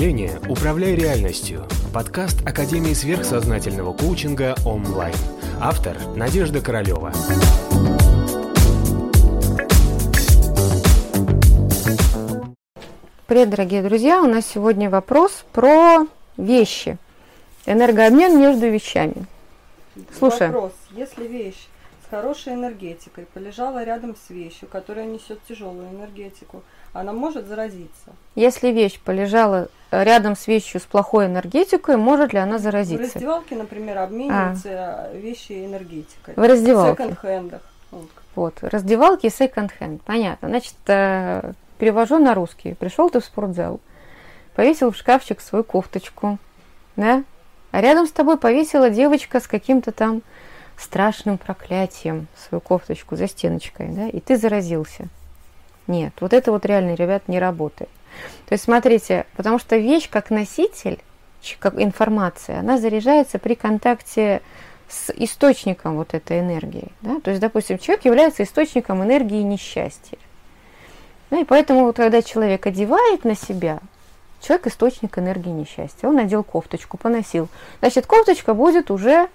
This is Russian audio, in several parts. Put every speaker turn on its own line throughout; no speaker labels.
мышления «Управляй реальностью» – подкаст Академии сверхсознательного коучинга онлайн. Автор – Надежда Королева.
Привет, дорогие друзья! У нас сегодня вопрос про вещи. Энергообмен между вещами. Слушай.
Вопрос. Если вещь с хорошей энергетикой полежала рядом с вещью, которая несет тяжелую энергетику, она может заразиться?
Если вещь полежала рядом с вещью с плохой энергетикой, может ли она
В
заразиться?
раздевалке, например, обмениваются вещи энергетикой.
В раздевалке.
В секонд-хендах. Вот.
Вот, раздевалки и секонд-хенд. Понятно. Значит, э, перевожу на русский. Пришел ты в спортзал, повесил в шкафчик свою кофточку, да? А рядом с тобой повесила девочка с каким-то там страшным проклятием свою кофточку за стеночкой, да? И ты заразился. Нет, вот это вот реально, ребят, не работает. То есть, смотрите, потому что вещь как носитель, как информация, она заряжается при контакте с источником вот этой энергии. Да? То есть, допустим, человек является источником энергии несчастья. Ну и поэтому, вот, когда человек одевает на себя, человек источник энергии несчастья. Он надел кофточку, поносил. Значит, кофточка будет уже,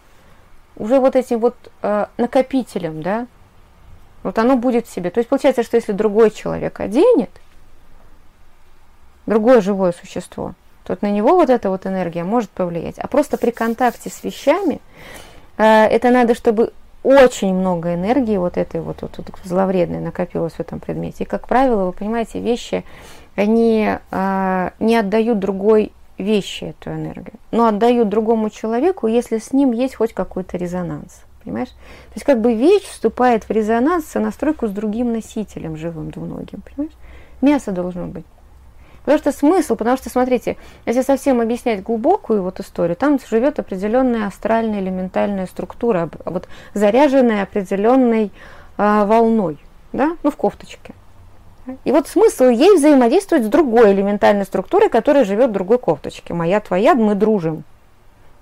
уже вот этим вот э, накопителем, да? Вот оно будет в себе. То есть получается, что если другой человек оденет, другое живое существо, то на него вот эта вот энергия может повлиять. А просто при контакте с вещами, э, это надо, чтобы очень много энергии вот этой вот, вот, вот зловредной накопилось в этом предмете. И, как правило, вы понимаете, вещи, они э, не отдают другой вещи эту энергию, но отдают другому человеку, если с ним есть хоть какой-то резонанс. Понимаешь? То есть как бы вещь вступает в резонанс, сонастройку с другим носителем живым двуногим. Понимаешь? Мясо должно быть. Потому что смысл, потому что, смотрите, если совсем объяснять глубокую вот историю, там живет определенная астральная элементальная структура, об- вот заряженная определенной а, волной, да, ну в кофточке. И вот смысл ей взаимодействовать с другой элементальной структурой, которая живет в другой кофточке. Моя, твоя, мы дружим.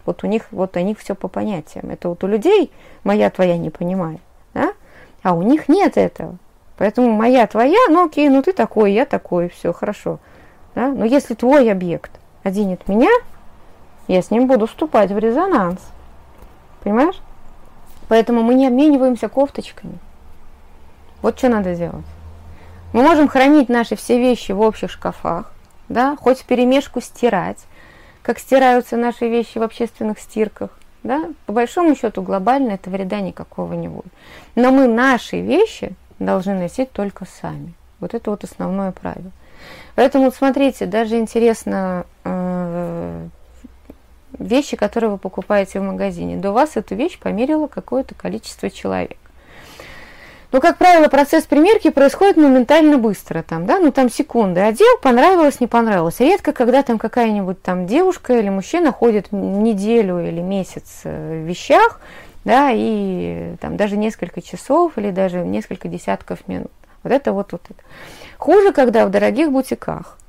Вот у них, вот у них все по понятиям. Это вот у людей моя, твоя не понимает, да? а у них нет этого. Поэтому моя, твоя, ну окей, ну ты такой, я такой, все хорошо. Да? Но если твой объект оденет меня, я с ним буду вступать в резонанс. Понимаешь? Поэтому мы не обмениваемся кофточками. Вот что надо делать. Мы можем хранить наши все вещи в общих шкафах, да, хоть в перемешку стирать, как стираются наши вещи в общественных стирках. Да? По большому счету глобально это вреда никакого не будет. Но мы наши вещи должны носить только сами. Вот это вот основное правило. Поэтому смотрите, даже интересно э, вещи, которые вы покупаете в магазине. До вас эту вещь померило какое-то количество человек. Ну, как правило, процесс примерки происходит моментально быстро, там, да, ну, там секунды. Одел, понравилось, не понравилось. Редко, когда там какая-нибудь там девушка или мужчина ходит неделю или месяц э, в вещах, да, и там даже несколько часов или даже несколько десятков минут. Вот это вот, вот это. Хуже, когда в дорогих бутиках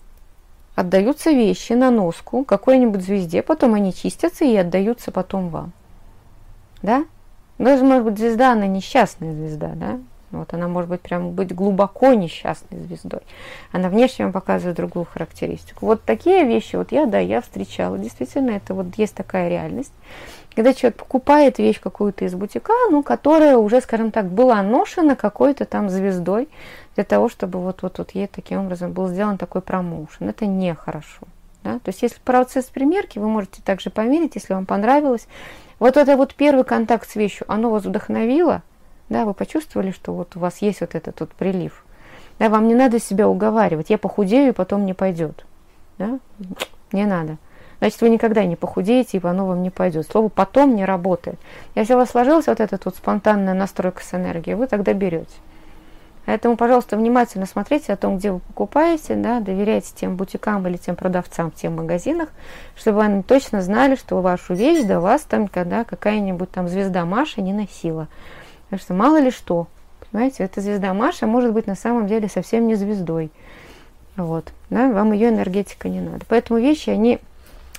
отдаются вещи на носку какой-нибудь звезде, потом они чистятся и отдаются потом вам. Да? Даже, может быть, звезда, она несчастная звезда, да? Вот она может быть прям быть глубоко несчастной звездой. Она внешне вам показывает другую характеристику. Вот такие вещи, вот я, да, я встречала. Действительно, это вот есть такая реальность. Когда человек покупает вещь какую-то из бутика, ну, которая уже, скажем так, была ношена какой-то там звездой, для того, чтобы вот, вот, вот ей таким образом был сделан такой промоушен. Это нехорошо. Да? То есть, если процесс примерки, вы можете также померить, если вам понравилось. Вот это вот первый контакт с вещью, оно вас вдохновило, да, вы почувствовали, что вот у вас есть вот этот вот прилив. Да, вам не надо себя уговаривать, я похудею, и потом не пойдет. Да? Не надо. Значит, вы никогда не похудеете, и оно вам не пойдет. Слово «потом» не работает. Если у вас сложилась вот эта вот спонтанная настройка с энергией, вы тогда берете. Поэтому, пожалуйста, внимательно смотрите о том, где вы покупаете, да, доверяйте тем бутикам или тем продавцам в тех магазинах, чтобы они точно знали, что вашу вещь до вас там когда какая-нибудь там звезда Маша не носила. Потому что мало ли что, понимаете, эта звезда Маша может быть на самом деле совсем не звездой. Вот, да, вам ее энергетика не надо. Поэтому вещи, они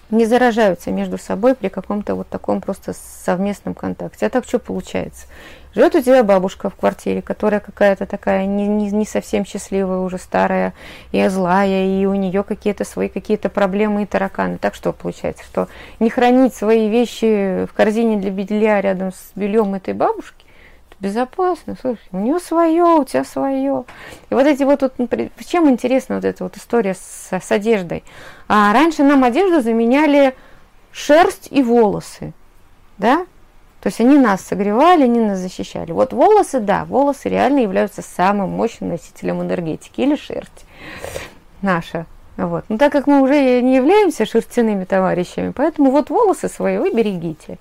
не заражаются между собой при каком-то вот таком просто совместном контакте. А так что получается? Живет у тебя бабушка в квартире, которая какая-то такая не, не, не совсем счастливая, уже старая и злая, и у нее какие-то свои какие-то проблемы и тараканы. Так что получается, что не хранить свои вещи в корзине для белья рядом с бельем этой бабушки, безопасно, слушай, у нее свое, у тебя свое. И вот эти вот, вот чем интересна вот эта вот история с, с одеждой? А раньше нам одежду заменяли шерсть и волосы, да? То есть они нас согревали, они нас защищали. Вот волосы, да, волосы реально являются самым мощным носителем энергетики или шерсть наша. Вот. Но так как мы уже не являемся шерстяными товарищами, поэтому вот волосы свои вы берегите.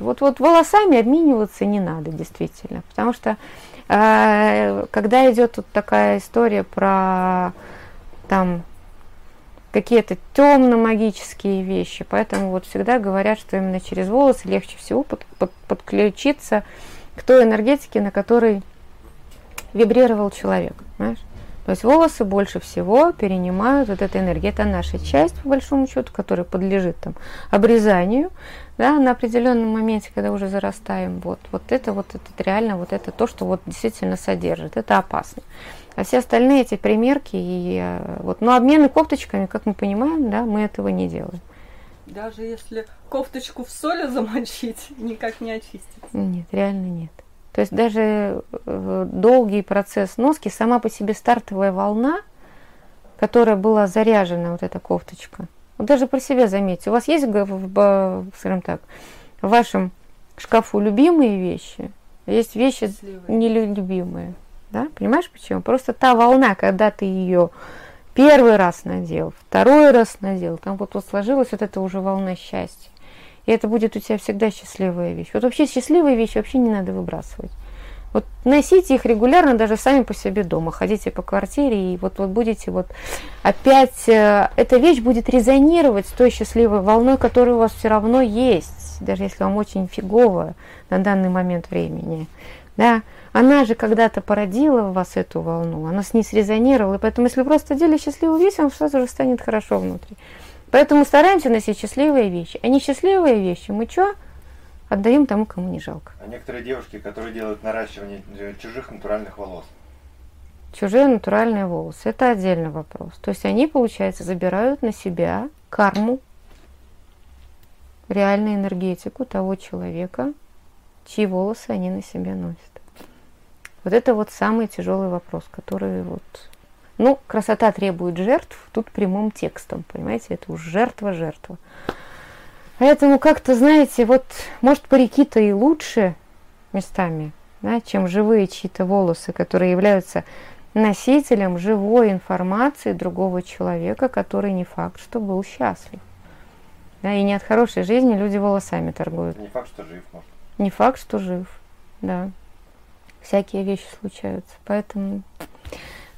Вот, вот волосами обмениваться не надо, действительно. Потому что э, когда идет вот такая история про там какие-то темно-магические вещи, поэтому вот всегда говорят, что именно через волосы легче всего под, под, подключиться к той энергетике, на которой вибрировал человек. Понимаешь? То есть волосы больше всего перенимают вот эту энергию. Это наша часть, по большому счету, которая подлежит там обрезанию, да, на определенном моменте, когда уже зарастаем. Вот, вот это вот это реально вот это то, что вот действительно содержит. Это опасно. А все остальные эти примерки и э, вот, ну обмены кофточками, как мы понимаем, да, мы этого не делаем.
Даже если кофточку в соли замочить, никак не очистится.
Нет, реально нет. То есть даже э, долгий процесс носки, сама по себе стартовая волна, которая была заряжена, вот эта кофточка. Вот даже про себя заметьте, у вас есть, в, скажем так, в вашем шкафу любимые вещи, есть вещи нелюбимые. Да? Понимаешь почему? Просто та волна, когда ты ее первый раз надел, второй раз надел, там вот, вот сложилась вот эта уже волна счастья. И это будет у тебя всегда счастливая вещь. Вот вообще счастливые вещи вообще не надо выбрасывать. Вот носите их регулярно даже сами по себе дома. Ходите по квартире и вот, вот будете вот опять... Э, эта вещь будет резонировать с той счастливой волной, которая у вас все равно есть. Даже если вам очень фигово на данный момент времени. Да? Она же когда-то породила в вас эту волну, она с ней срезонировала, и поэтому если вы просто одели счастливую вещь, вам сразу же станет хорошо внутри. Поэтому стараемся носить счастливые вещи. А несчастливые вещи мы что? Отдаем тому, кому не жалко.
А некоторые девушки, которые делают наращивание э, чужих натуральных волос.
Чужие натуральные волосы. Это отдельный вопрос. То есть они, получается, забирают на себя карму, реальную энергетику того человека, чьи волосы они на себе носят. Вот это вот самый тяжелый вопрос, который вот ну, красота требует жертв, тут прямым текстом, понимаете, это уж жертва-жертва. Поэтому как-то, знаете, вот, может, парики-то и лучше местами, да, чем живые чьи-то волосы, которые являются носителем живой информации другого человека, который не факт, что был счастлив. Да, и не от хорошей жизни люди волосами торгуют.
Не факт, что жив, может.
Не факт, что жив, да. Всякие вещи случаются. Поэтому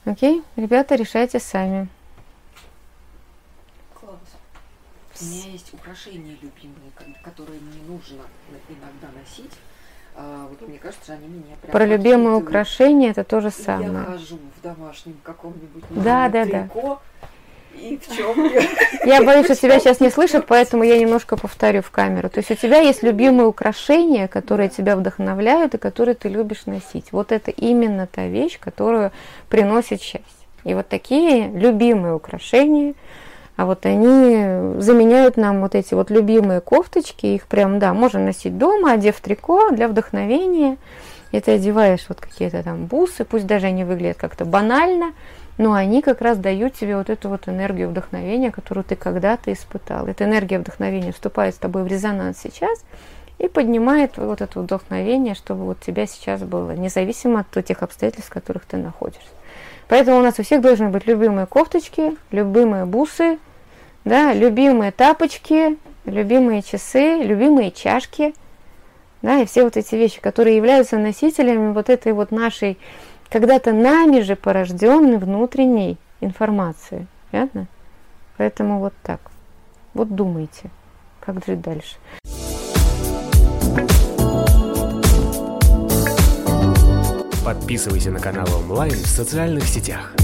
Окей, ребята, решайте сами.
У меня есть украшения любимые, которые мне нужно иногда носить. А, вот мне кажется, они меня прям
Про любимые украшения это то же самое.
Я хожу в домашнем каком-нибудь
да, да,
трико, да и в чем
Я боюсь, что тебя сейчас не слышат, поэтому я немножко повторю в камеру. То есть у тебя есть любимые украшения, которые тебя вдохновляют и которые ты любишь носить. Вот это именно та вещь, которую приносит счастье. И вот такие любимые украшения, а вот они заменяют нам вот эти вот любимые кофточки, их прям, да, можно носить дома, одев трико для вдохновения. И ты одеваешь вот какие-то там бусы, пусть даже они выглядят как-то банально, но они как раз дают тебе вот эту вот энергию вдохновения, которую ты когда-то испытал. Эта энергия вдохновения вступает с тобой в резонанс сейчас и поднимает вот это вдохновение, чтобы вот тебя сейчас было, независимо от тех обстоятельств, в которых ты находишься. Поэтому у нас у всех должны быть любимые кофточки, любимые бусы, да, любимые тапочки, любимые часы, любимые чашки, да, и все вот эти вещи, которые являются носителями вот этой вот нашей когда-то нами же порожденной внутренней информации. Понятно? Поэтому вот так. Вот думайте, как жить дальше.
Подписывайся на канал онлайн в социальных сетях.